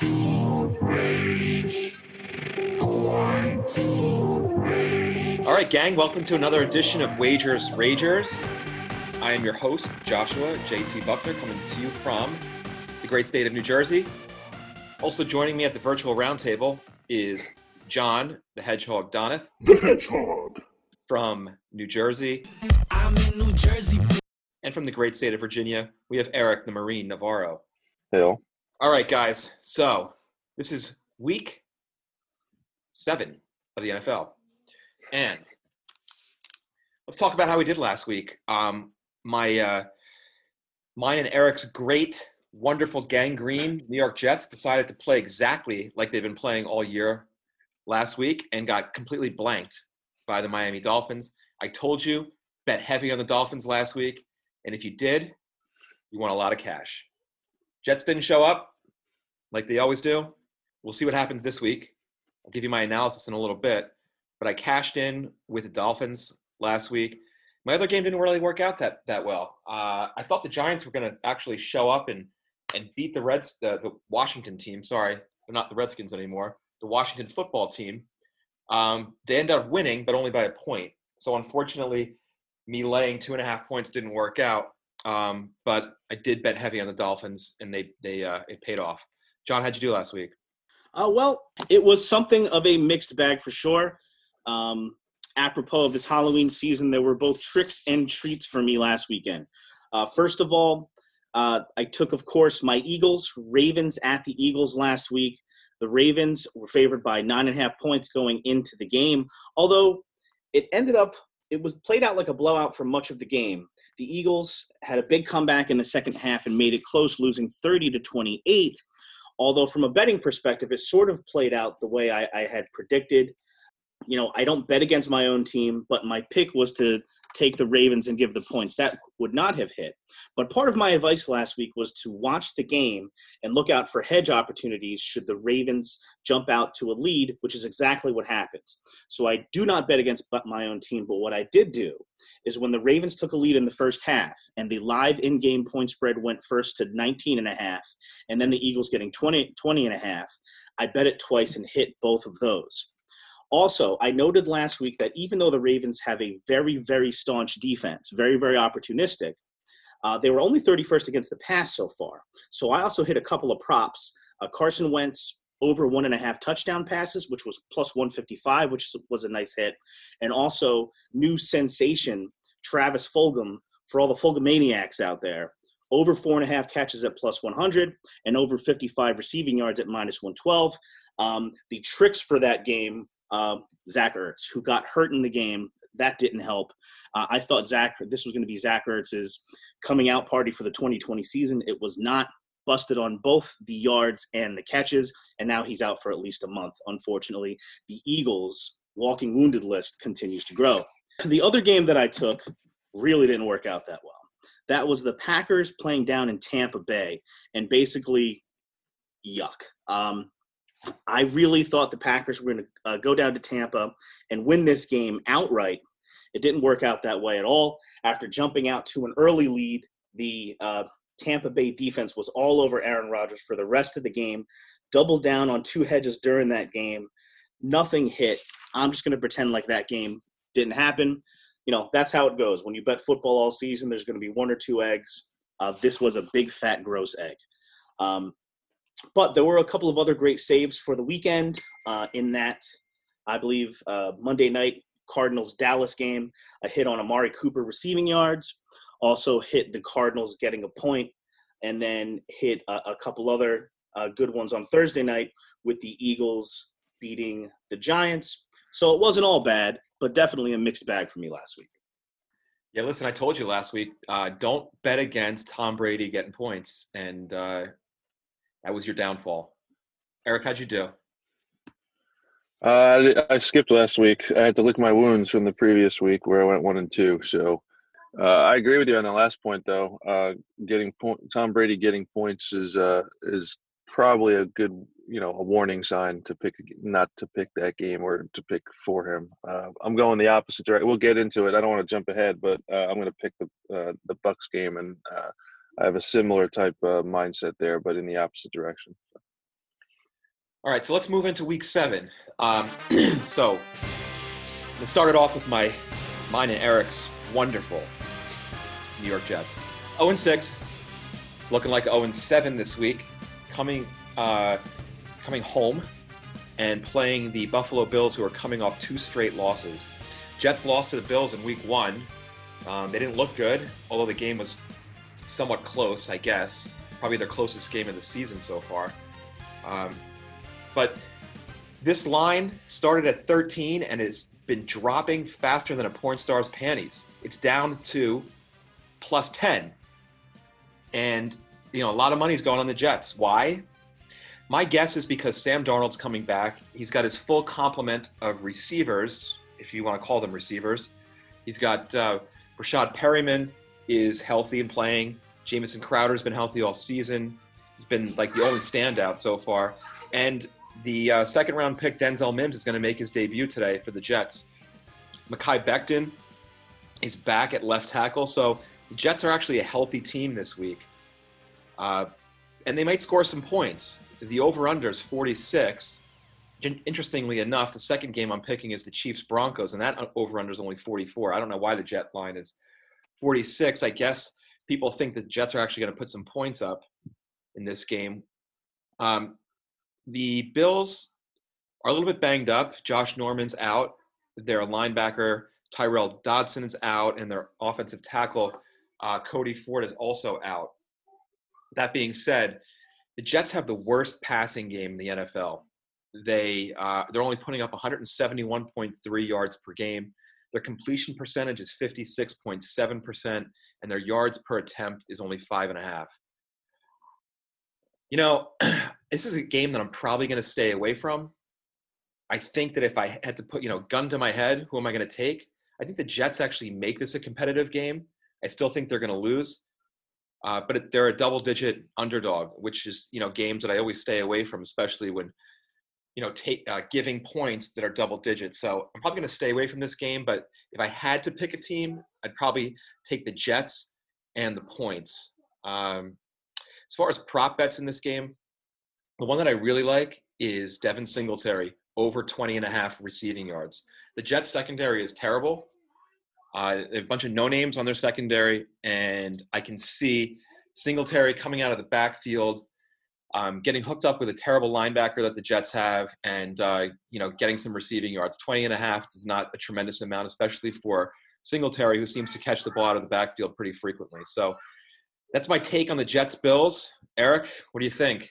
All right, gang, welcome to another edition of Wagers Ragers. I am your host, Joshua JT Buckner, coming to you from the great state of New Jersey. Also joining me at the virtual roundtable is John, the Hedgehog Doneth. The Hedgehog. From New Jersey. I'm in New Jersey. And from the great state of Virginia, we have Eric, the Marine Navarro. Hill. All right, guys. So this is week seven of the NFL. And let's talk about how we did last week. Um, my uh, mine and Eric's great, wonderful gangrene New York Jets decided to play exactly like they've been playing all year last week and got completely blanked by the Miami Dolphins. I told you, bet heavy on the Dolphins last week, and if you did, you won a lot of cash. Jets didn't show up like they always do. We'll see what happens this week. I'll give you my analysis in a little bit, but I cashed in with the Dolphins last week. My other game didn't really work out that that well. Uh, I thought the Giants were going to actually show up and and beat the Reds, the, the Washington team. Sorry, they're not the Redskins anymore. The Washington football team. Um, they ended up winning, but only by a point. So unfortunately, me laying two and a half points didn't work out. Um, but I did bet heavy on the Dolphins, and they they uh, it paid off. John, how'd you do last week? Uh, well, it was something of a mixed bag for sure. Um, apropos of this Halloween season, there were both tricks and treats for me last weekend. Uh, first of all, uh, I took, of course, my Eagles, Ravens at the Eagles last week. The Ravens were favored by nine and a half points going into the game, although it ended up, it was played out like a blowout for much of the game. The Eagles had a big comeback in the second half and made it close, losing 30 to 28. Although, from a betting perspective, it sort of played out the way I, I had predicted you know, I don't bet against my own team, but my pick was to take the Ravens and give the points. That would not have hit. But part of my advice last week was to watch the game and look out for hedge opportunities should the Ravens jump out to a lead, which is exactly what happens. So I do not bet against my own team, but what I did do is when the Ravens took a lead in the first half and the live in-game point spread went first to 19 and a half and then the Eagles getting 20 20 and a half, I bet it twice and hit both of those. Also, I noted last week that even though the Ravens have a very, very staunch defense, very, very opportunistic, uh, they were only 31st against the pass so far. So I also hit a couple of props. Uh, Carson Wentz over one and a half touchdown passes, which was plus 155, which was a nice hit. And also new sensation, Travis Fulgham, for all the Fulgham out there, over four and a half catches at plus 100 and over 55 receiving yards at minus 112. Um, the tricks for that game uh, Zach Ertz, who got hurt in the game. That didn't help. Uh, I thought Zach, this was going to be Zach Ertz's coming out party for the 2020 season. It was not busted on both the yards and the catches, and now he's out for at least a month. Unfortunately, the Eagles' walking wounded list continues to grow. The other game that I took really didn't work out that well. That was the Packers playing down in Tampa Bay, and basically, yuck. Um, I really thought the Packers were going to uh, go down to Tampa and win this game outright. It didn't work out that way at all. After jumping out to an early lead, the uh, Tampa Bay defense was all over Aaron Rodgers for the rest of the game, doubled down on two hedges during that game. Nothing hit. I'm just going to pretend like that game didn't happen. You know, that's how it goes. When you bet football all season, there's going to be one or two eggs. Uh, this was a big, fat, gross egg. Um, but there were a couple of other great saves for the weekend. Uh, in that, I believe uh, Monday night Cardinals Dallas game, a hit on Amari Cooper receiving yards, also hit the Cardinals getting a point, and then hit a, a couple other uh, good ones on Thursday night with the Eagles beating the Giants. So it wasn't all bad, but definitely a mixed bag for me last week. Yeah, listen, I told you last week, uh, don't bet against Tom Brady getting points, and uh, that was your downfall. Eric, how'd you do? Uh, I skipped last week. I had to lick my wounds from the previous week where I went one and two. So uh, I agree with you on the last point, though. Uh, getting Tom Brady getting points is uh, is probably a good, you know, a warning sign to pick not to pick that game or to pick for him. Uh, I'm going the opposite direction. We'll get into it. I don't want to jump ahead, but uh, I'm going to pick the the Bucks game and I have a similar type of mindset there, but in the opposite direction. All right, so let's move into week seven. Um, so I'm gonna start it off with my mine and Eric's wonderful New York Jets. 0 and 6. It's looking like 0 and 7 this week. Coming uh, coming home and playing the Buffalo Bills, who are coming off two straight losses. Jets lost to the Bills in week one. Um, they didn't look good, although the game was somewhat close, I guess. Probably their closest game of the season so far. Um, but this line started at 13 and has been dropping faster than a porn star's panties. It's down to plus 10. And, you know, a lot of money is going on the Jets. Why? My guess is because Sam Darnold's coming back. He's got his full complement of receivers, if you want to call them receivers. He's got uh, Rashad Perriman is healthy and playing. Jamison Crowder's been healthy all season. He's been like the only standout so far. And the uh, second round pick Denzel Mims is going to make his debut today for the Jets. Mekhi Becton is back at left tackle, so the Jets are actually a healthy team this week, uh, and they might score some points. The over/under is 46. Interestingly enough, the second game I'm picking is the Chiefs Broncos, and that over/under is only 44. I don't know why the Jet line is 46. I guess people think that the Jets are actually going to put some points up in this game. Um, the Bills are a little bit banged up. Josh Norman's out. Their linebacker Tyrel Dodson is out, and their offensive tackle uh, Cody Ford is also out. That being said, the Jets have the worst passing game in the NFL. They uh, they're only putting up 171.3 yards per game. Their completion percentage is 56.7 percent, and their yards per attempt is only five and a half. You know, this is a game that I'm probably going to stay away from. I think that if I had to put, you know, gun to my head, who am I going to take? I think the Jets actually make this a competitive game. I still think they're going to lose, uh, but they're a double-digit underdog, which is, you know, games that I always stay away from, especially when, you know, take uh, giving points that are double digits. So I'm probably going to stay away from this game. But if I had to pick a team, I'd probably take the Jets and the points. Um, as far as prop bets in this game, the one that I really like is Devin Singletary over 20 and a half receiving yards. The Jets secondary is terrible. Uh, a bunch of no names on their secondary, and I can see Singletary coming out of the backfield, um, getting hooked up with a terrible linebacker that the Jets have, and uh, you know getting some receiving yards. 20 and a half is not a tremendous amount, especially for Singletary, who seems to catch the ball out of the backfield pretty frequently. So that's my take on the Jets Bills. Eric, what do you think?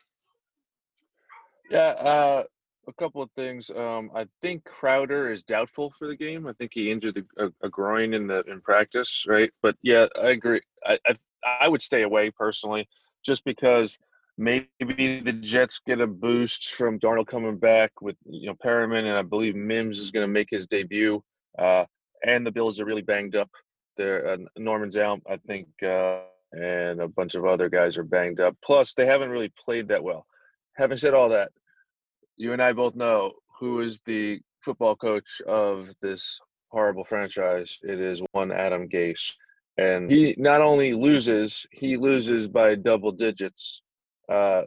Yeah, uh, a couple of things. Um, I think Crowder is doubtful for the game. I think he injured a, a groin in the in practice, right? But yeah, I agree. I, I I would stay away personally, just because maybe the Jets get a boost from Darnold coming back with you know Perriman, and I believe Mims is going to make his debut. Uh, and the Bills are really banged up. There, uh, Norman's out. I think. Uh, and a bunch of other guys are banged up. Plus, they haven't really played that well. Having said all that, you and I both know who is the football coach of this horrible franchise. It is one Adam Gase. And he not only loses, he loses by double digits uh,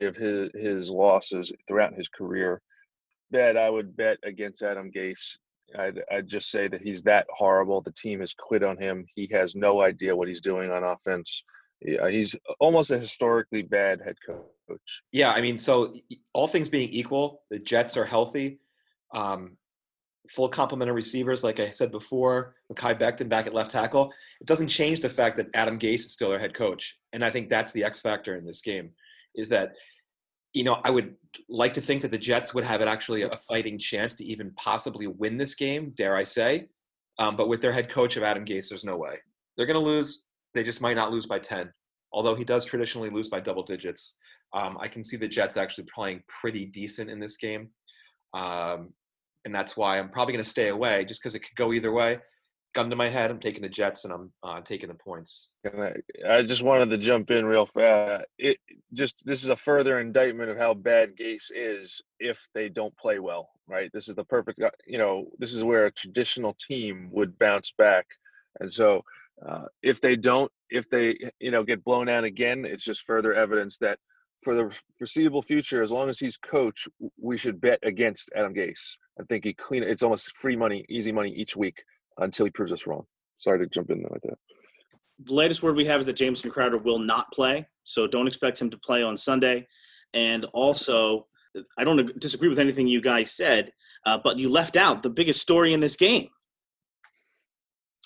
of his, his losses throughout his career. Bet I would bet against Adam Gase. I'd, I'd just say that he's that horrible. The team has quit on him. He has no idea what he's doing on offense. Yeah, he's almost a historically bad head coach. Yeah, I mean, so all things being equal, the Jets are healthy, um, full complement of receivers, like I said before. Mekhi Becton back at left tackle. It doesn't change the fact that Adam Gase is still their head coach, and I think that's the X factor in this game, is that you know I would like to think that the Jets would have it actually a fighting chance to even possibly win this game, dare I say, um, but with their head coach of Adam Gase, there's no way they're going to lose they just might not lose by 10. Although he does traditionally lose by double digits. Um, I can see the Jets actually playing pretty decent in this game. Um, and that's why I'm probably going to stay away just because it could go either way. Gun to my head, I'm taking the Jets and I'm uh, taking the points. I, I, just wanted to jump in real fast. It just this is a further indictment of how bad Gase is if they don't play well, right? This is the perfect, uh, you know, this is where a traditional team would bounce back, and so uh, if they don't, if they you know get blown out again, it's just further evidence that for the foreseeable future, as long as he's coach, we should bet against Adam Gase. I think he clean. It's almost free money, easy money each week until he proves us wrong. Sorry to jump in there like that. The latest word we have is that Jamison Crowder will not play, so don't expect him to play on Sunday. And also, I don't disagree with anything you guys said, uh, but you left out the biggest story in this game.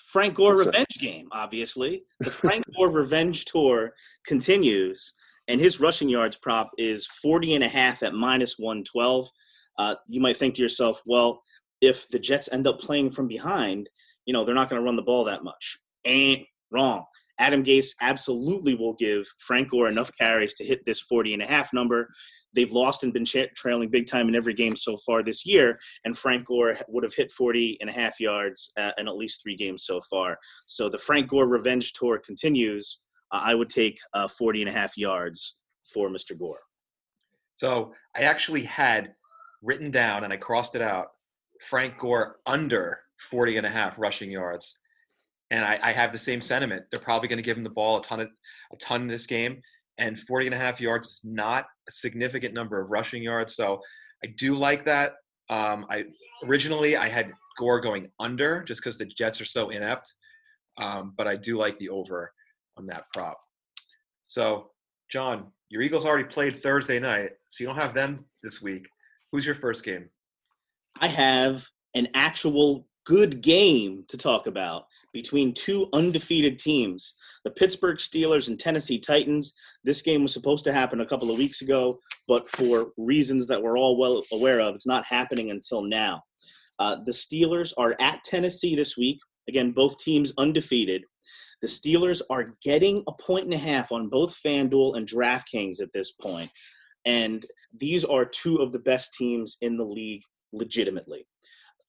Frank Gore What's that? revenge game, obviously. The Frank Gore revenge tour continues, and his rushing yards prop is 40 and a half at minus 112. Uh, you might think to yourself, well, if the Jets end up playing from behind, you know, they're not going to run the ball that much. Ain't wrong. Adam Gase absolutely will give Frank Gore enough carries to hit this 40 and a half number. They've lost and been trailing big time in every game so far this year, and Frank Gore would have hit 40 and a half yards uh, in at least three games so far. So the Frank Gore revenge tour continues. Uh, I would take uh, 40 and a half yards for Mr. Gore. So I actually had written down and I crossed it out Frank Gore under 40 and a half rushing yards. And I, I have the same sentiment. They're probably going to give him the ball a ton of a ton in this game. And 40 and a half yards is not a significant number of rushing yards. So I do like that. Um, I originally I had Gore going under just because the Jets are so inept. Um, but I do like the over on that prop. So, John, your Eagles already played Thursday night, so you don't have them this week. Who's your first game? I have an actual good game to talk about between two undefeated teams, the Pittsburgh Steelers and Tennessee Titans. This game was supposed to happen a couple of weeks ago, but for reasons that we're all well aware of, it's not happening until now. Uh, the Steelers are at Tennessee this week. Again, both teams undefeated. The Steelers are getting a point and a half on both FanDuel and DraftKings at this point. And these are two of the best teams in the league legitimately.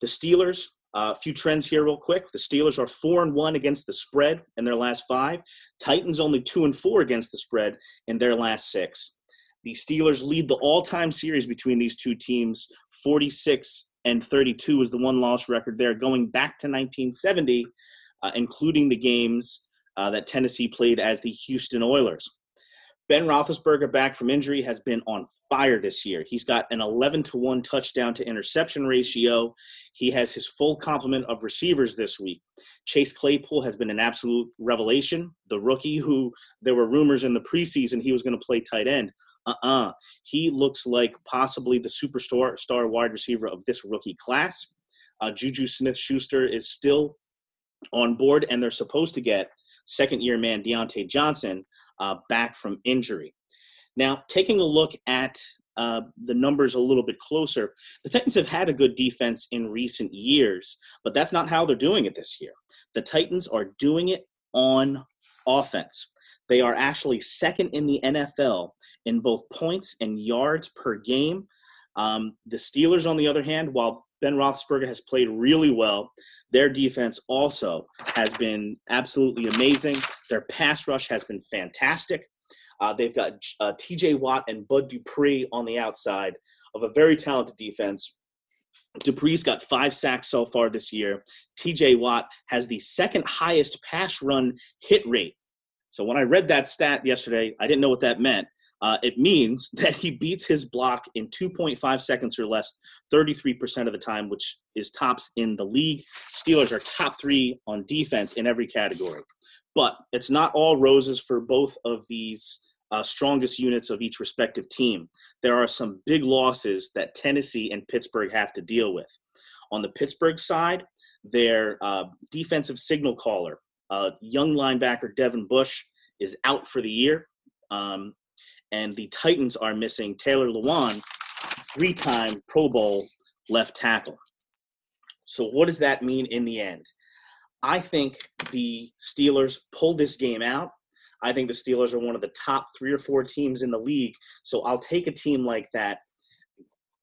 The Steelers, a uh, few trends here, real quick. The Steelers are four and one against the spread in their last five. Titans only two and four against the spread in their last six. The Steelers lead the all-time series between these two teams. Forty-six and thirty-two is the one-loss record there, going back to 1970, uh, including the games uh, that Tennessee played as the Houston Oilers. Ben Roethlisberger, back from injury, has been on fire this year. He's got an 11 to 1 touchdown to interception ratio. He has his full complement of receivers this week. Chase Claypool has been an absolute revelation. The rookie who there were rumors in the preseason he was going to play tight end. Uh uh-uh. uh He looks like possibly the superstar star wide receiver of this rookie class. Uh, Juju Smith Schuster is still on board, and they're supposed to get second year man Diontae Johnson uh, back from injury. Now, taking a look at uh, the numbers a little bit closer, the Titans have had a good defense in recent years, but that's not how they're doing it this year. The Titans are doing it on offense. They are actually second in the NFL in both points and yards per game. Um, the Steelers, on the other hand, while Ben Roethlisberger has played really well. Their defense also has been absolutely amazing. Their pass rush has been fantastic. Uh, they've got uh, T.J. Watt and Bud Dupree on the outside of a very talented defense. Dupree's got five sacks so far this year. T.J. Watt has the second highest pass run hit rate. So when I read that stat yesterday, I didn't know what that meant. Uh, it means that he beats his block in 2.5 seconds or less 33% of the time, which is tops in the league. Steelers are top three on defense in every category. But it's not all roses for both of these uh, strongest units of each respective team. There are some big losses that Tennessee and Pittsburgh have to deal with. On the Pittsburgh side, their uh, defensive signal caller, uh, young linebacker Devin Bush, is out for the year. Um, and the Titans are missing Taylor Lewan, three time Pro Bowl left tackle. So, what does that mean in the end? I think the Steelers pulled this game out. I think the Steelers are one of the top three or four teams in the league. So, I'll take a team like that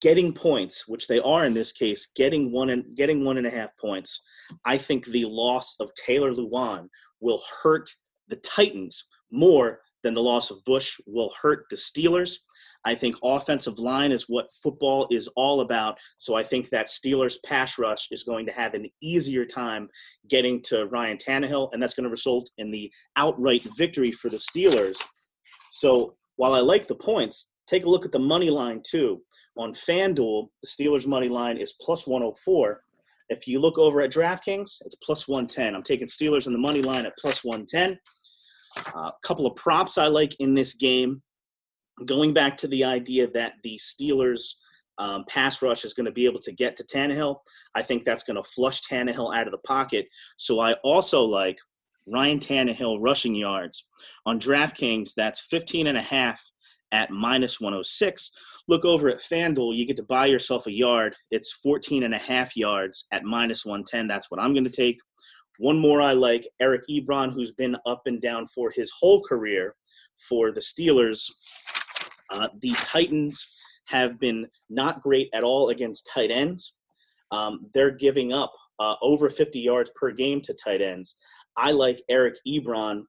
getting points, which they are in this case, getting one and getting one and a half points. I think the loss of Taylor Lewan will hurt the Titans more then the loss of Bush will hurt the Steelers. I think offensive line is what football is all about. So I think that Steelers pass rush is going to have an easier time getting to Ryan Tannehill, and that's going to result in the outright victory for the Steelers. So while I like the points, take a look at the money line too. On FanDuel, the Steelers' money line is plus 104. If you look over at DraftKings, it's plus 110. I'm taking Steelers in the money line at plus 110. A uh, couple of props I like in this game. Going back to the idea that the Steelers' um, pass rush is going to be able to get to Tannehill, I think that's going to flush Tannehill out of the pocket. So I also like Ryan Tannehill rushing yards. On DraftKings, that's 15 and a half at minus 106. Look over at FanDuel, you get to buy yourself a yard. It's 14 and a half yards at minus 110. That's what I'm going to take. One more I like Eric Ebron, who's been up and down for his whole career for the Steelers. Uh, the Titans have been not great at all against tight ends. Um, they're giving up uh, over 50 yards per game to tight ends. I like Eric Ebron,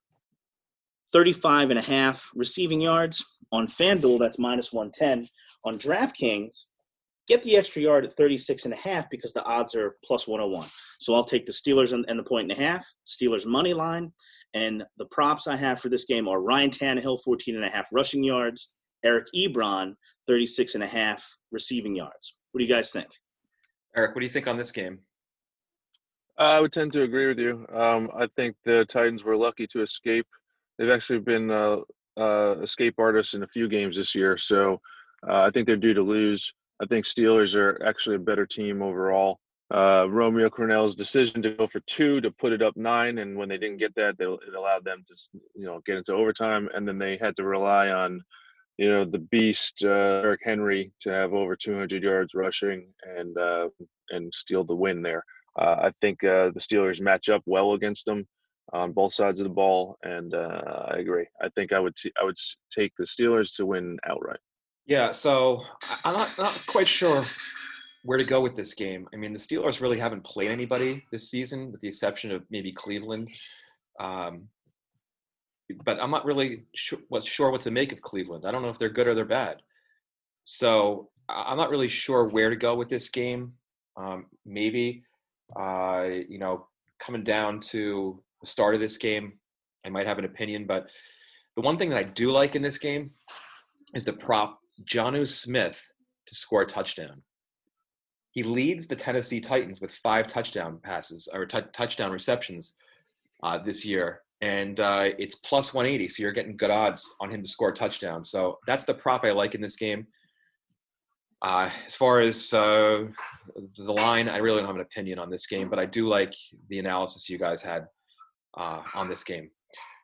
35 and a half receiving yards. On FanDuel, that's minus 110. On DraftKings, get the extra yard at 36 and a half because the odds are plus 101. So I'll take the Steelers and, and the point and a half, Steelers money line. And the props I have for this game are Ryan Tannehill, 14 and a half rushing yards, Eric Ebron, 36 and a half receiving yards. What do you guys think? Eric, what do you think on this game? I would tend to agree with you. Um, I think the Titans were lucky to escape. They've actually been uh, uh, escape artists in a few games this year, so uh, I think they're due to lose. I think Steelers are actually a better team overall. Uh, Romeo Crennel's decision to go for two to put it up nine, and when they didn't get that, they, it allowed them to you know get into overtime, and then they had to rely on you know the beast uh, Derrick Henry to have over 200 yards rushing and uh, and steal the win there. Uh, I think uh, the Steelers match up well against them on both sides of the ball, and uh, I agree. I think I would t- I would take the Steelers to win outright. Yeah, so I'm not not quite sure where to go with this game. I mean, the Steelers really haven't played anybody this season, with the exception of maybe Cleveland. Um, but I'm not really sure what, sure what to make of Cleveland. I don't know if they're good or they're bad. So I'm not really sure where to go with this game. Um, maybe, uh, you know, coming down to the start of this game, I might have an opinion. But the one thing that I do like in this game is the prop Jonnu Smith to score a touchdown. He leads the Tennessee Titans with five touchdown passes or t- touchdown receptions uh, this year and uh, it's plus 180. So you're getting good odds on him to score a touchdown. So that's the prop I like in this game. Uh, as far as uh, the line, I really don't have an opinion on this game, but I do like the analysis you guys had uh, on this game.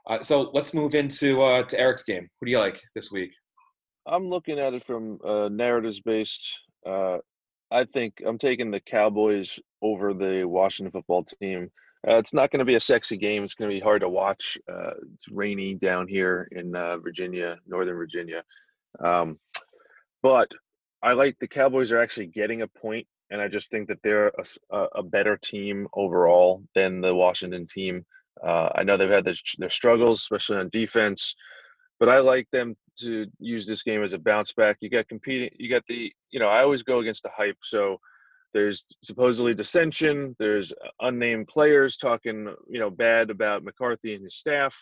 Uh, so let's move into to Eric's game. Who do you like this week? I'm looking at it from narratives based. I think I'm taking the Cowboys over the Washington football team. Uh, it's not going to be a sexy game. It's going to be hard to watch. Uh, it's rainy down here in uh, Virginia, Northern Virginia. Um, but I like the Cowboys are actually getting a point, and I just think that they're a, a better team overall than the Washington team. Uh, I know they've had their, their struggles, especially on defense, but I like them to use this game as a bounce back. You got competing. You got the. You know, I always go against the hype, so there's supposedly dissension. There's unnamed players talking, you know, bad about McCarthy and his staff.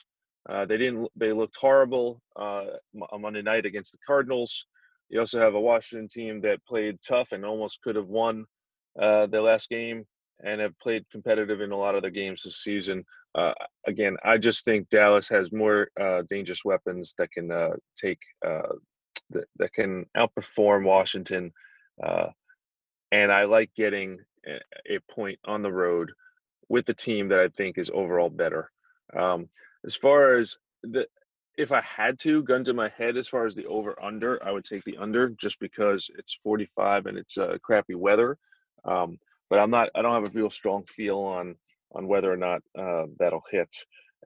Uh, they didn't. They looked horrible uh, on Monday night against the Cardinals. You also have a Washington team that played tough and almost could have won uh, their last game, and have played competitive in a lot of their games this season. Uh, again, I just think Dallas has more uh, dangerous weapons that can uh, take that, that can outperform Washington and I like getting a point on the road with the team that I think is overall better. Um, as far as the, if I had to, gun to my head, as far as the over under, I would take the under just because it's 45 and it's uh, crappy weather. Um, but I'm not, I don't have a real strong feel on on whether or not uh, that'll hit.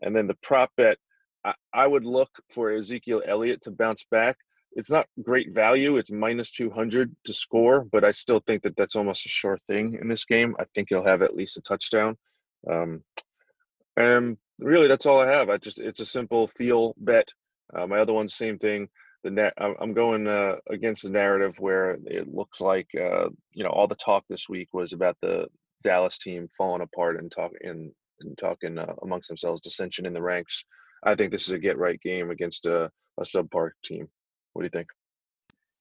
And then the prop bet, I, I would look for Ezekiel Elliott to bounce back it's not great value. It's minus 200 to score, but I still think that that's almost a sure thing in this game. I think he'll have at least a touchdown. Um, and really, that's all I have. I just it's a simple feel bet. Uh, my other one's same thing. The net, I'm going uh, against the narrative where it looks like uh, you know all the talk this week was about the Dallas team falling apart and talking and, talking uh, amongst themselves dissension in the ranks. I think this is a get right game against a a subpar team. What do you think?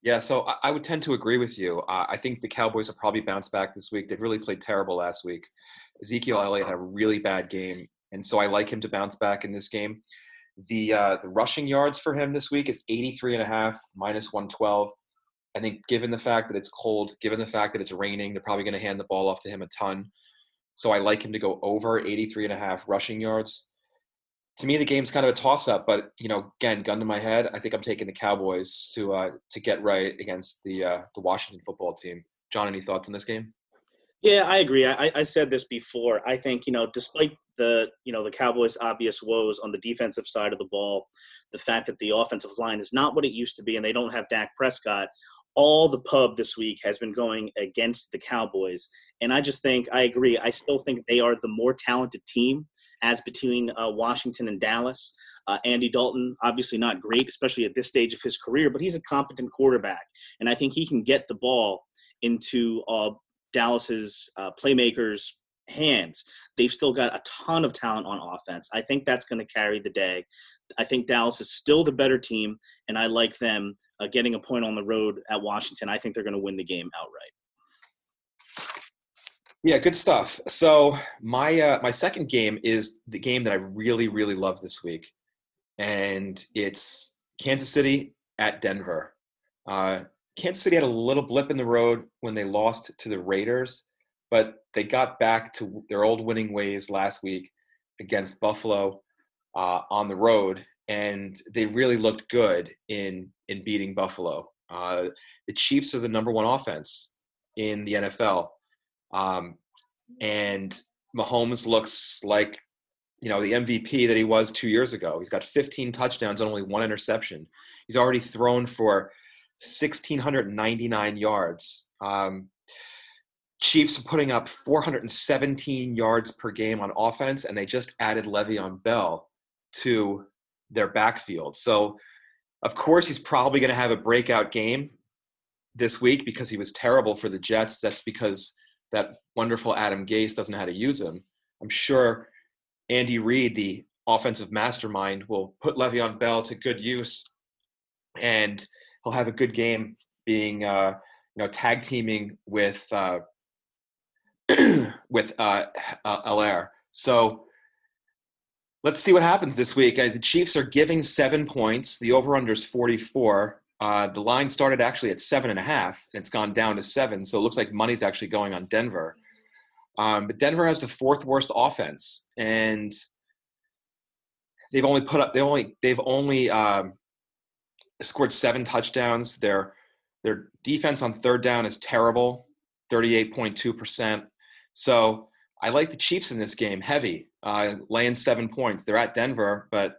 Yeah, so I, I would tend to agree with you. I think the Cowboys will probably bounce back this week. They've really played terrible last week. Ezekiel Elliott had a really bad game, and so I like him to bounce back in this game. The uh, the rushing yards for him this week is 83 and a half, minus 112. I think given the fact that it's cold, given the fact that it's raining, they're probably going to hand the ball off to him a ton. So I like him to go over 83 and a half rushing yards. To me, the game's kind of a toss-up, but you know, again, gun to my head, I think I'm taking the Cowboys to uh, to get right against the uh, the Washington football team. John, any thoughts on this game? Yeah, I agree. I, I said this before. I think you know, despite the you know the Cowboys' obvious woes on the defensive side of the ball, the fact that the offensive line is not what it used to be, and they don't have Dak Prescott. All the pub this week has been going against the Cowboys, and I just think I agree. I still think they are the more talented team as between uh, Washington and Dallas. Uh, Andy Dalton, obviously not great, especially at this stage of his career, but he's a competent quarterback, and I think he can get the ball into uh, Dallas's uh, playmakers' hands. They've still got a ton of talent on offense. I think that's going to carry the day. I think Dallas is still the better team, and I like them uh, getting a point on the road at Washington. I think they're going to win the game outright. Yeah, good stuff. So my uh, my second game is the game that I really really love this week, and it's Kansas City at Denver. Uh, Kansas City had a little blip in the road when they lost to the Raiders, but they got back to their old winning ways last week against Buffalo uh, on the road, and they really looked good in in beating Buffalo. Uh, the Chiefs are the number one offense in the NFL, um, and Mahomes looks like you know the MVP that he was two years ago. He's got 15 touchdowns and only one interception. He's already thrown for 1,699 yards. Um, Chiefs are putting up 417 yards per game on offense, and they just added Le'Veon Bell to their backfield. So, of course, he's probably going to have a breakout game this week because he was terrible for the Jets. That's because that wonderful Adam Gase doesn't know how to use him. I'm sure Andy Reid, the offensive mastermind, will put Le'Veon Bell to good use and – he'll have a good game being uh, you know tag teaming with uh, with uh, uh, So let's see what happens this week. Uh, the Chiefs are giving seven points. The over under is 44. Uh, the line started actually at seven and a half, and it's gone down to seven. So it looks like money's actually going on Denver. Um, but Denver has the fourth worst offense, and they've only put up they only they've only um, scored seven touchdowns. Their their defense on third down is terrible, 38.2%. So I like the Chiefs in this game, heavy, uh, laying seven points. They're at Denver, but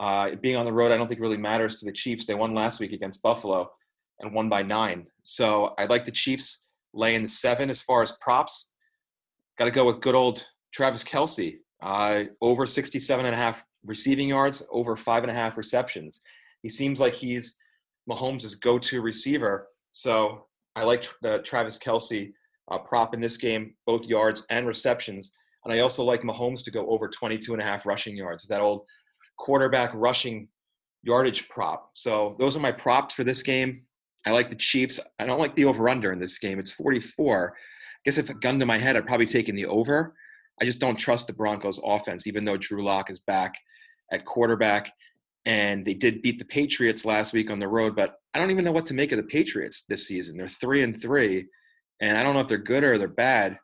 uh, being on the road, I don't think really matters to the Chiefs. They won last week against Buffalo and won by nine. So I like the Chiefs laying seven as far as props. Got to go with good old Travis Kelce, uh, over 67 and a half receiving yards, over five and a half receptions. He seems like he's Mahomes' go-to receiver. So I like the Travis Kelce uh, prop in this game, both yards and receptions. And I also like Mahomes to go over 22 and a half rushing yards, that old quarterback rushing yardage prop. So those are my props for this game. I like the Chiefs. I don't like the over-under in this game. It's 44. I guess if a gun to my head, I'd probably taken the over. I just don't trust the Broncos offense, even though Drew Lock is back at quarterback and they did beat the Patriots last week on the road. But I don't even know what to make of the Patriots this season. They're three and three, and I don't know if they're good or they're bad.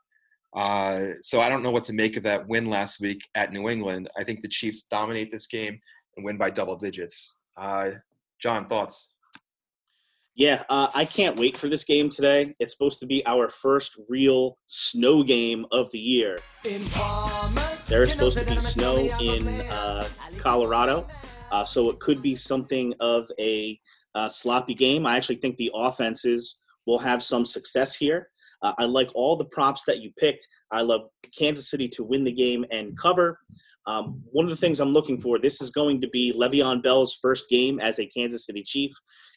Uh, so I don't know what to make of that win last week at New England. I think the Chiefs dominate this game and win by double digits. Uh, John, thoughts? Yeah, uh, I can't wait for this game today. It's supposed to be our first real snow game of the year. There is supposed to be snow in uh, Colorado. Uh, so it could be something of a uh, sloppy game. I actually think the offenses will have some success here. Uh, I like all the props that you picked. I love Kansas City to win the game and cover. Um, one of the things I'm looking for, this is going to be Le'Veon Bell's first game as a Kansas City Chief.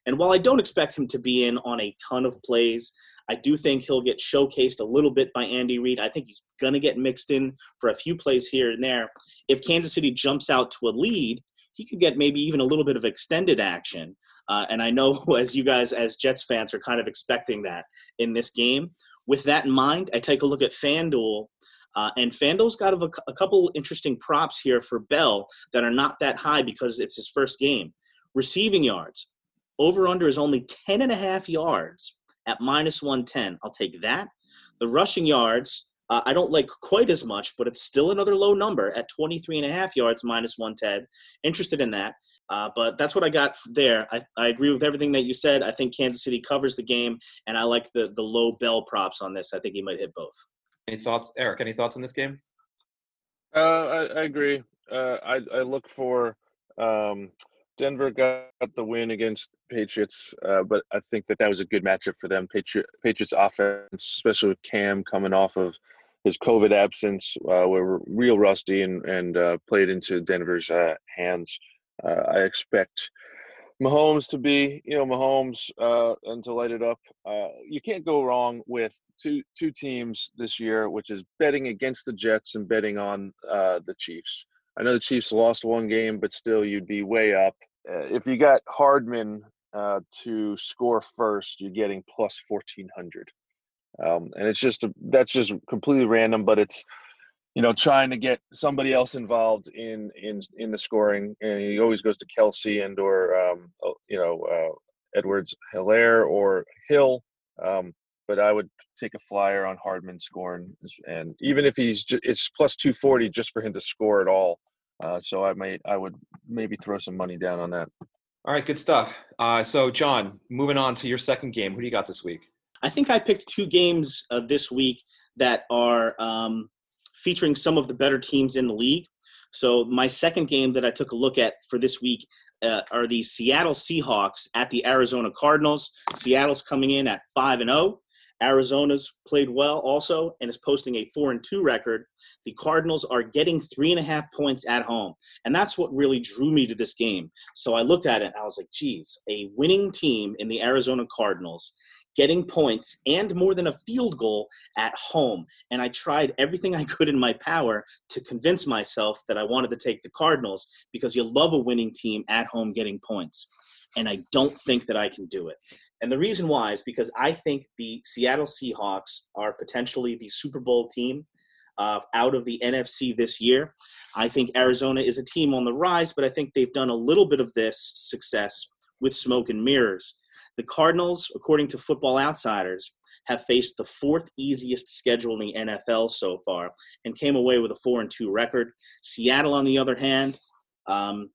And while I don't expect him to be in on a ton of plays, I do think he'll get showcased a little bit by Andy Reid. I think he's going to get mixed in for a few plays here and there. If Kansas City jumps out to a lead, he could get maybe even a little bit of extended action. Uh, and I know as you guys, as Jets fans, are kind of expecting that in this game. With that in mind, I take a look at FanDuel. Uh, and FanDuel's got a, a couple interesting props here for Bell that are not that high because it's his first game. Receiving yards, over under is only 10 and a half yards at minus 110. I'll take that. The rushing yards, uh, I don't like quite as much, but it's still another low number at 23 and a half yards minus 110. Interested in that. Uh, but that's what I got there. I, I agree with everything that you said. I think Kansas City covers the game, and I like the the low bell props on this. I think he might hit both. Any thoughts, Eric? Any thoughts on this game? Uh, I, I agree. Uh, I, I look for um, Denver got the win against Patriots, uh, but I think that that was a good matchup for them. Patriot, Patriots offense, especially with Cam coming off of his COVID absence, uh, were real rusty and and uh, played into Denver's uh, hands. Uh, I expect Mahomes to be, you know, Mahomes uh, and to light it up. you can't go wrong with two two teams this year, which is betting against the Jets and betting on the Chiefs. I know the Chiefs lost one game, but still, you'd be way up uh, if you got Hardman uh, to score first, you're getting plus fourteen hundred, um, and it's just a, that's just completely random. But it's you know trying to get somebody else involved in in in the scoring, and he always goes to Kelce and or um, oh, you know uh, Edwards Helaire or Hill. Um, but I would take a flyer on Hardman scoring, and even if he's just, it's plus two forty just for him to score at all. Uh, so I might I would maybe throw some money down on that. All right, good stuff. Uh, so John, moving on to your second game, who do you got this week? I think I picked two games uh, this week that are um, featuring some of the better teams in the league. So my second game that I took a look at for this week uh, are the Seattle Seahawks at the Arizona Cardinals. Seattle's coming in at five and zero. Oh. Arizona's played well also and is posting a four and two record. The Cardinals are getting three and a half points at home. And that's what really drew me to this game. So I looked at it and I was like, geez, a winning team in the Arizona Cardinals getting points and more than a field goal at home. And I tried everything I could in my power to convince myself that I wanted to take the Cardinals because you love a winning team at home getting points and I don't think that I can do it. And the reason why is because I think the Seattle Seahawks are potentially the Super Bowl team uh, out of the NFC this year. I think Arizona is a team on the rise, but I think they've done a little bit of this success with smoke and mirrors. The Cardinals, according to Football Outsiders, have faced the fourth easiest schedule in the NFL so far and came away with a four and two record. Seattle, on the other hand, um,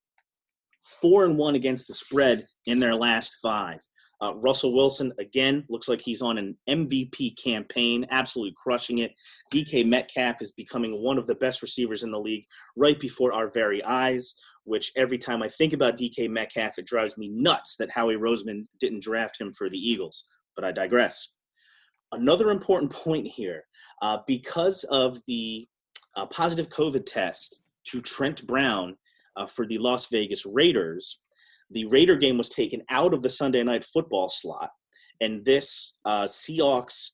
four and one against the spread in their last five. Uh, Russell Wilson, again, looks like he's on an MVP campaign, absolutely crushing it. DK Metcalf is becoming one of the best receivers in the league right before our very eyes, which every time I think about DK Metcalf, it drives me nuts that Howie Roseman didn't draft him for the Eagles. But I digress. Another important point here uh, because of the uh, positive COVID test to Trent Brown uh, for the Las Vegas Raiders, the Raider game was taken out of the Sunday night football slot, and this uh, Seahawks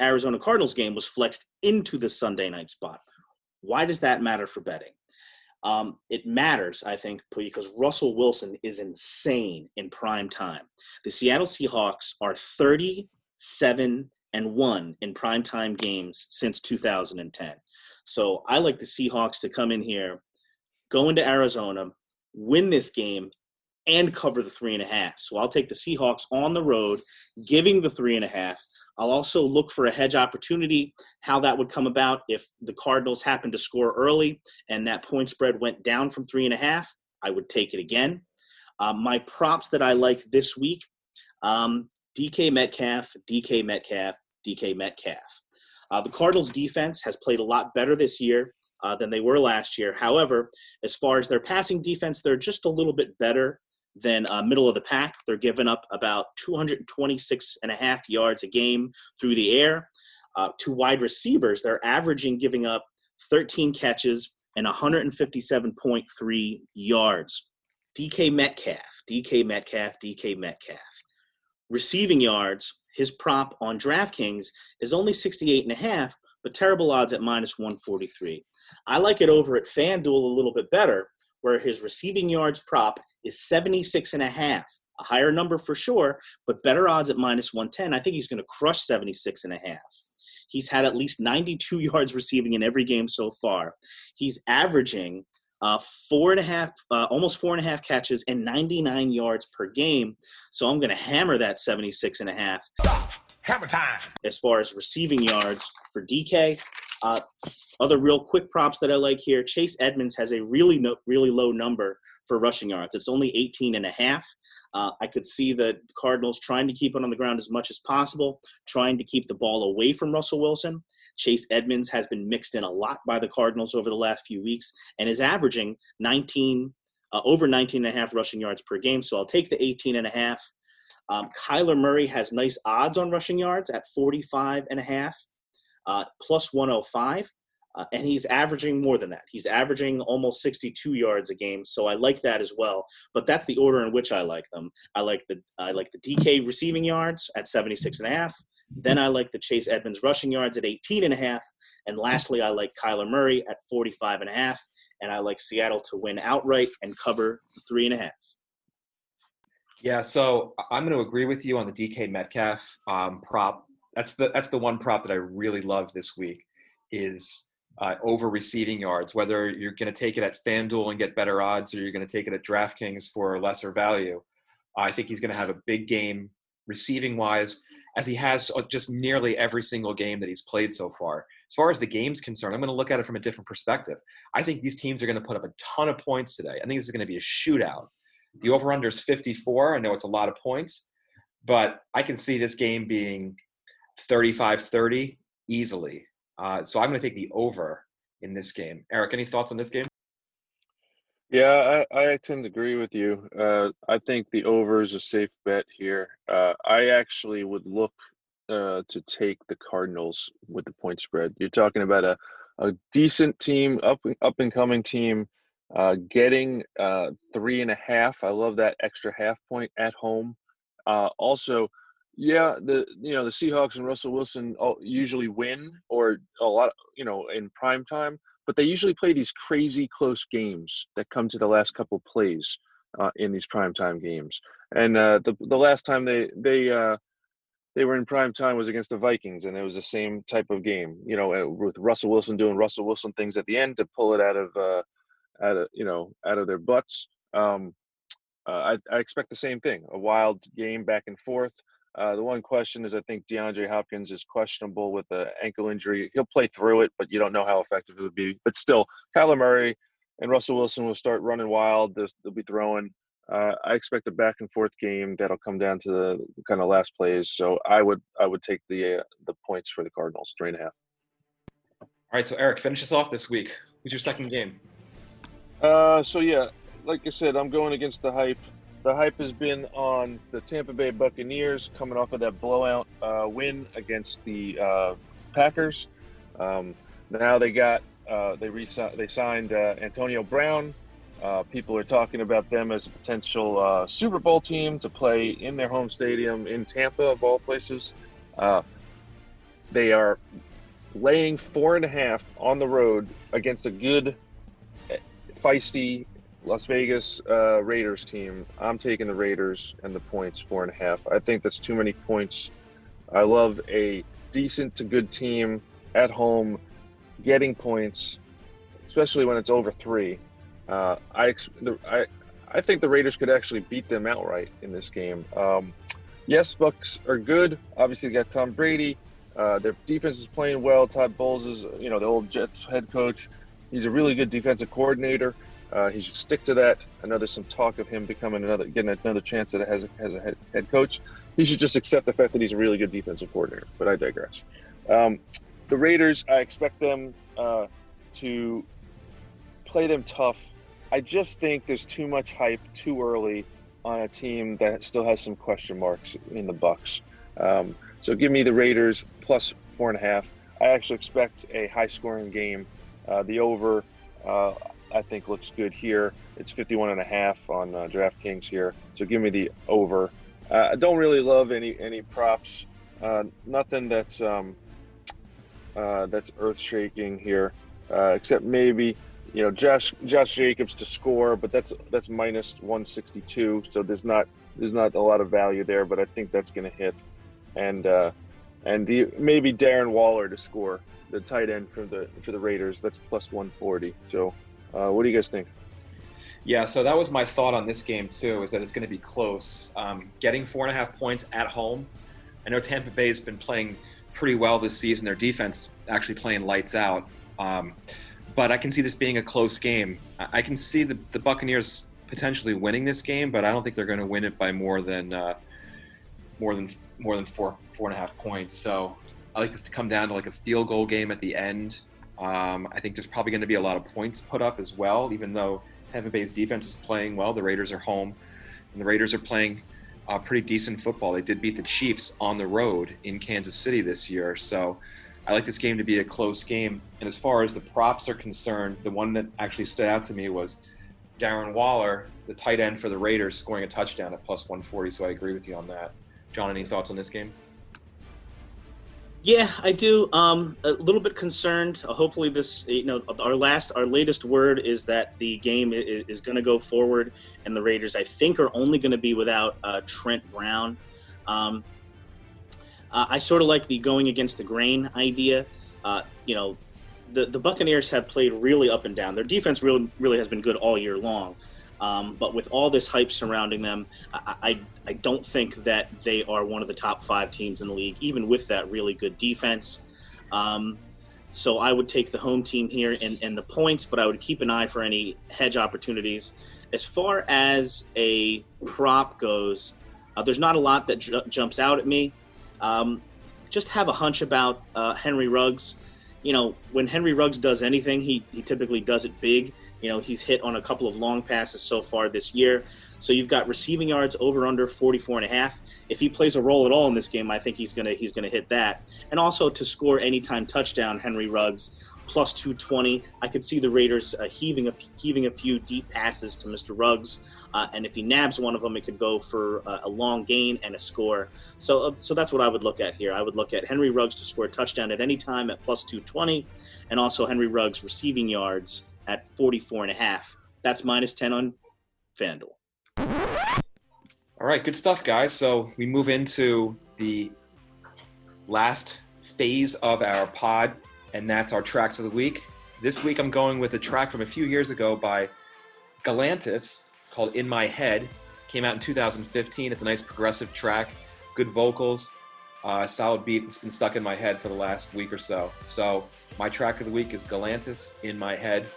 Arizona Cardinals game was flexed into the Sunday night spot. Why does that matter for betting? Um, it matters, I think, because Russell Wilson is insane in prime time. The Seattle Seahawks are 37 and 1 in prime time games since 2010. So I like the Seahawks to come in here go into Arizona, win this game, and cover the three and a half. So I'll take the Seahawks on the road, giving the three and a half. I'll also look for a hedge opportunity, how that would come about if the Cardinals happen to score early and that point spread went down from three and a half. I would take it again. Uh, my props that I like this week um, DK Metcalf, DK Metcalf, DK Metcalf. Uh, the Cardinals defense has played a lot better this year uh, than they were last year. However, as far as their passing defense, they're just a little bit better than uh, middle of the pack. They're giving up about 226 and a half yards a game through the air. Uh, to wide receivers, they're averaging giving up 13 catches and 157.3 yards. DK Metcalf, DK Metcalf, DK Metcalf. Receiving yards, his prop on DraftKings is only 68 and a half, but terrible odds at minus 143. I like it over at FanDuel a little bit better, where his receiving yards prop is 76 and a half. A higher number for sure, but better odds at minus 110. I think he's going to crush 76 and a half. He's had at least 92 yards receiving in every game so far. He's averaging uh, four and a half, uh, almost four and a half catches and 99 yards per game. So I'm going to hammer that 76 and a half. Hammer time. As far as receiving yards for DK, uh, other real quick props that I like here. Chase Edmonds has a really no, really low number for rushing yards. It's only 18 and a half. Uh, I could see the Cardinals trying to keep it on the ground as much as possible, trying to keep the ball away from Russell Wilson. Chase Edmonds has been mixed in a lot by the Cardinals over the last few weeks and is averaging 19 uh, over 19 and a half rushing yards per game. So I'll take the 18 and a half. Um, Kyler Murray has nice odds on rushing yards at 45 and a half, uh, plus 105. Uh, and he's averaging more than that. He's averaging almost 62 yards a game, so I like that as well. But that's the order in which I like them. I like the I like the DK receiving yards at 76 and a half. Then I like the Chase Edmonds rushing yards at 18 and a half. And lastly, I like Kyler Murray at 45 and a half. And I like Seattle to win outright and cover three and a half. Yeah, so I'm going to agree with you on the DK Metcalf um, prop. That's the that's the one prop that I really love this week is uh, over receiving yards. Whether you're going to take it at FanDuel and get better odds, or you're going to take it at DraftKings for lesser value, I think he's going to have a big game receiving wise, as he has just nearly every single game that he's played so far. As far as the game's concerned, I'm going to look at it from a different perspective. I think these teams are going to put up a ton of points today. I think this is going to be a shootout. The over under is 54. I know it's a lot of points, but I can see this game being 35 30 easily. Uh, so I'm going to take the over in this game. Eric, any thoughts on this game? Yeah, I, I tend to agree with you. Uh, I think the over is a safe bet here. Uh, I actually would look uh, to take the Cardinals with the point spread. You're talking about a, a decent team, up up and coming team, uh, getting uh, three and a half. I love that extra half point at home. Uh, also, yeah, the you know the Seahawks and Russell Wilson usually win or a lot, you know, in prime time but they usually play these crazy close games that come to the last couple plays uh, in these prime time games. And uh, the the last time they they uh, they were in prime time was against the Vikings, and it was the same type of game. You know, uh, with Russell Wilson doing Russell Wilson things at the end to pull it out of uh, out of you know out of their butts. Um, uh, I, I expect the same thing: a wild game back and forth. Uh, the one question is I think DeAndre Hopkins is questionable with an ankle injury. He'll play through it, but you don't know how effective it would be. But still, Kyler Murray and Russell Wilson will start running wild. They'll, they'll be throwing. Uh, I expect a back and forth game that'll come down to the kind of last plays. So I would I would take the uh, the points for the Cardinals, three and a half. All right, so Eric, finish us off this week. Who's your second game? Uh, so yeah, like I said, I'm going against the hype the hype has been on the Tampa Bay Buccaneers coming off of that blowout uh, win against the uh, Packers. Um, now they got uh, they re- they signed uh, Antonio Brown. Uh, people are talking about them as a potential uh, Super Bowl team to play in their home stadium in Tampa, of all places. they are laying four and a half on the road against a good, feisty Las Vegas uh, Raiders team. I'm taking the Raiders and the points four and a half. I think that's too many points. I love a decent to good team at home getting points, especially when it's over three. Uh, I, I I think the Raiders could actually beat them outright in this game. Um, yes, Bucks are good. Obviously, they got Tom Brady. Uh, their defense is playing well. Todd Bowles is, you know, the old Jets head coach. He's a really good defensive coordinator. Uh, he should stick to that. I know there's some talk of him becoming another, getting another chance that has as a head, coach. He should just accept the fact that he's a really good defensive coordinator. But I digress. Um, the Raiders, I expect them uh, to play them tough. I just think there's too much hype too early on a team that still has some question marks in the Bucks. Um, so give me the Raiders plus four and a half. I actually expect a high-scoring game. Uh, the over. I think looks good here. It's 51 and a half on uh, DraftKings here. So give me the over. Uh, I don't really love any any props. Uh, nothing that's um, uh, that's earth shaking here, uh, except maybe you know, Josh Josh Jacobs to score, but that's that's minus 162, so there's not there's not a lot of value there, but I think that's going to hit, and uh, and the, maybe Darren Waller to score, the tight end for the for the Raiders. That's plus 140. So, uh, what do you guys think? Yeah, so that was my thought on this game too, is that it's going to be close. Um, getting four and a half points at home. I know Tampa Bay has been playing pretty well this season. Their defense actually playing lights out. Um, but I can see this being a close game. I can see the, the Buccaneers potentially winning this game, but I don't think they're going to win it by more than uh, more than more than four four and a half points. So I like this to come down to like a field goal game at the end. Um, I think there's probably going to be a lot of points put up as well, even though Tampa Bay's defense is playing well. The Raiders are home, and the Raiders are playing uh, pretty decent football. They did beat the Chiefs on the road in Kansas City this year, so I like this game to be a close game. And as far as the props are concerned, the one that actually stood out to me was Darren Waller, the tight end for the Raiders, scoring a touchdown at plus 140. So I agree with you on that. John, any thoughts on this game? Yeah, I do. Um, a little bit concerned. Uh, hopefully, this you know our last our latest word is that the game is, is going to go forward, and the Raiders I think are only going to be without uh, Trent Brown. Um, uh, I sort of like the going against the grain idea. Uh, you know, the the Buccaneers have played really up and down. Their defense really really has been good all year long. Um, but with all this hype surrounding them, I, I, I, don't think that they are one of the top five teams in the league, even with that really good defense. Um, so I would take the home team here and, and the points, but I would keep an eye for any hedge opportunities. As far as a prop goes, uh, there's not a lot that ju- jumps out at me. Um, just have a hunch about uh, Henry Ruggs. You know, when Henry Ruggs does anything, he, he typically does it big. You know, he's hit on a couple of long passes so far this year. So you've got receiving yards over under 44 and a half. If he plays a role at all in this game, I think he's going to he's going to hit that. And also to score anytime touchdown, Henry Ruggs plus 220. I could see the Raiders uh, heaving a heaving a few deep passes to Mr. Ruggs, uh, and if he nabs one of them, it could go for uh, a long gain and a score. So, uh, so that's what I would look at here. I would look at Henry Ruggs to score a touchdown at any time at plus 220, and also Henry Ruggs receiving yards at 44 and a half. That's minus 10 on FanDuel. All right, good stuff, guys. So we move into the last phase of our pod, and that's our tracks of the week. This week I'm going with a track from a few years ago by Galantis called In My Head. Came out in 2015. It's a nice progressive track, good vocals, uh, solid beat. It's been stuck in my head for the last week or so. So my track of the week is Galantis In My Head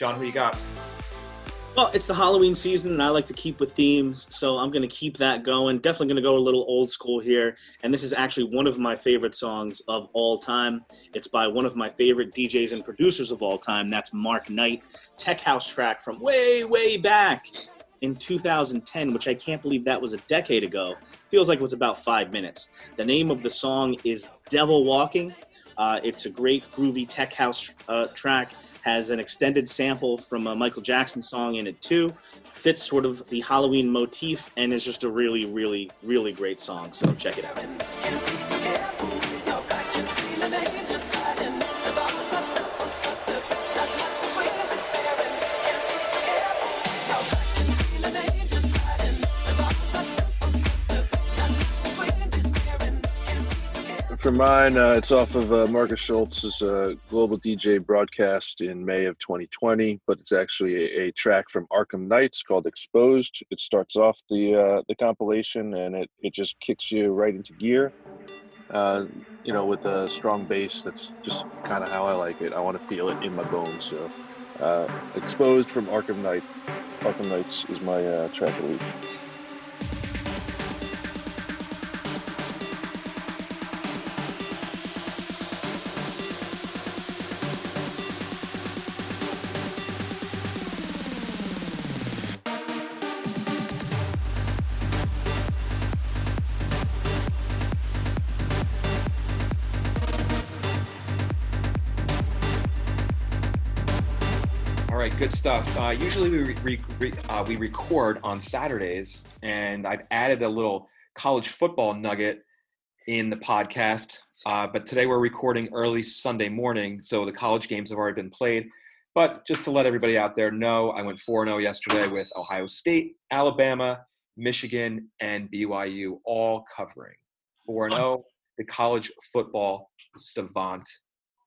John, who you got? Well, it's the Halloween season, and I like to keep with themes, so I'm going to keep that going. Definitely going to go a little old school here, and this is actually one of my favorite songs of all time. It's by one of my favorite DJs and producers of all time. That's Mark Knight, Tech House track from way, way back in 2010, which I can't believe that was a decade ago. Feels like it was about five minutes. The name of the song is Devil Walking. Uh, it's a great groovy tech house uh, track has an extended sample from a Michael Jackson song in it too. Fits sort of the Halloween motif and is just a really, really, really great song. So check it out. For mine, uh, it's off of uh, Markus Schulz's uh, global DJ broadcast in May of 2020, but it's actually a, a, track from Arkham Knights called "Exposed." It starts off the uh, the compilation, and it, it just kicks you right into gear. Uh, you know, with a strong bass. That's just kind of how I like it. I want to feel it in my bones. So, uh, "Exposed" from Arkham Knight. Arkham Knights is my track of the week. Good stuff. Uh, usually we re- re- uh, we record on Saturdays, and I've added a little college football nugget in the podcast. Uh, but today we're recording early Sunday morning, so the college games have already been played. But just to let everybody out there know, I went 4 0 yesterday with Ohio State, Alabama, Michigan, and BYU all covering. 4 0. The college football savant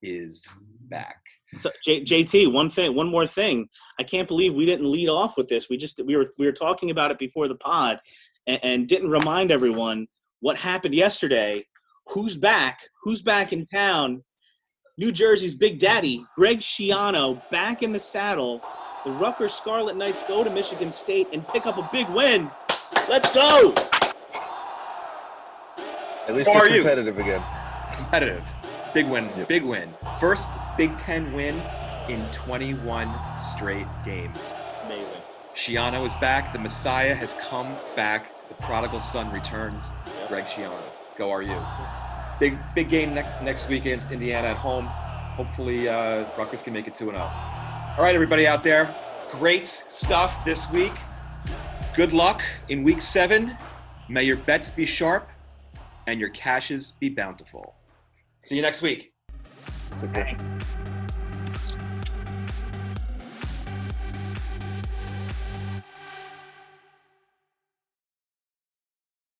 is back. So J- JT, one thing, one more thing. I can't believe we didn't lead off with this. We just we were we were talking about it before the pod, and, and didn't remind everyone what happened yesterday. Who's back? Who's back in town? New Jersey's Big Daddy, Greg Schiano, back in the saddle. The Rutgers Scarlet Knights go to Michigan State and pick up a big win. Let's go! At least How they're are you? competitive again. competitive. Big win. Yep. Big win. First Big Ten win in 21 straight games. Amazing. Schiano is back. The Messiah has come back. The prodigal son returns. Yep. Greg Schiano. Go are you? Big big game next next week against Indiana at home. Hopefully uh, Rutgers can make it 2 0. All right, everybody out there. Great stuff this week. Good luck in week seven. May your bets be sharp and your cashes be bountiful. See you next week. Care.